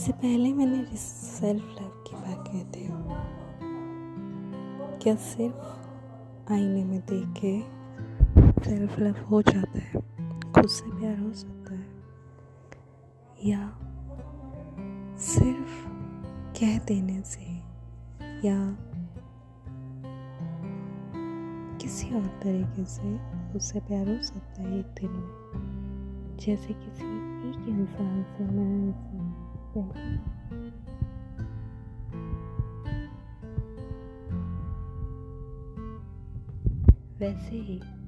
इससे पहले मैंने सेल्फ लव की बात की थी क्या सिर्फ़ आईने में देख के सेल्फ लव हो जाता है? खुद से प्यार हो सकता है? या सिर्फ़ कह देने से? या किसी और तरीके से उससे प्यार हो सकता है एक दिन में? जैसे किसी एक इंसान से मैं वैसे ही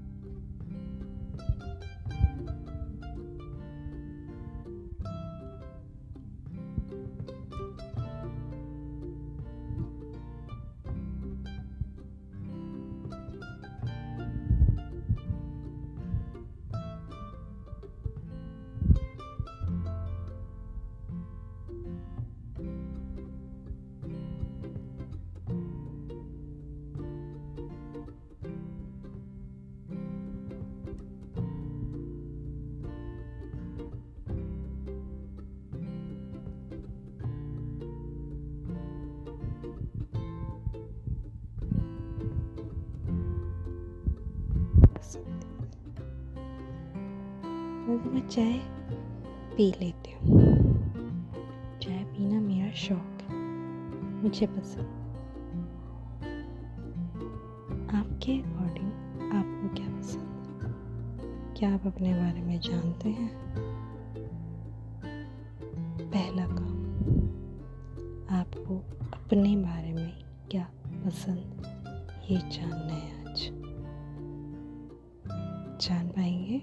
मैं चाय पी लेती हूँ। चाय पीना मेरा शौक है, मुझे पसंद आपके अकॉर्डिंग आपको क्या पसंद क्या आप अपने बारे में जानते हैं? पहला काम, आपको अपने बारे में क्या पसंद ये जानना है आज। जान पाएँगे?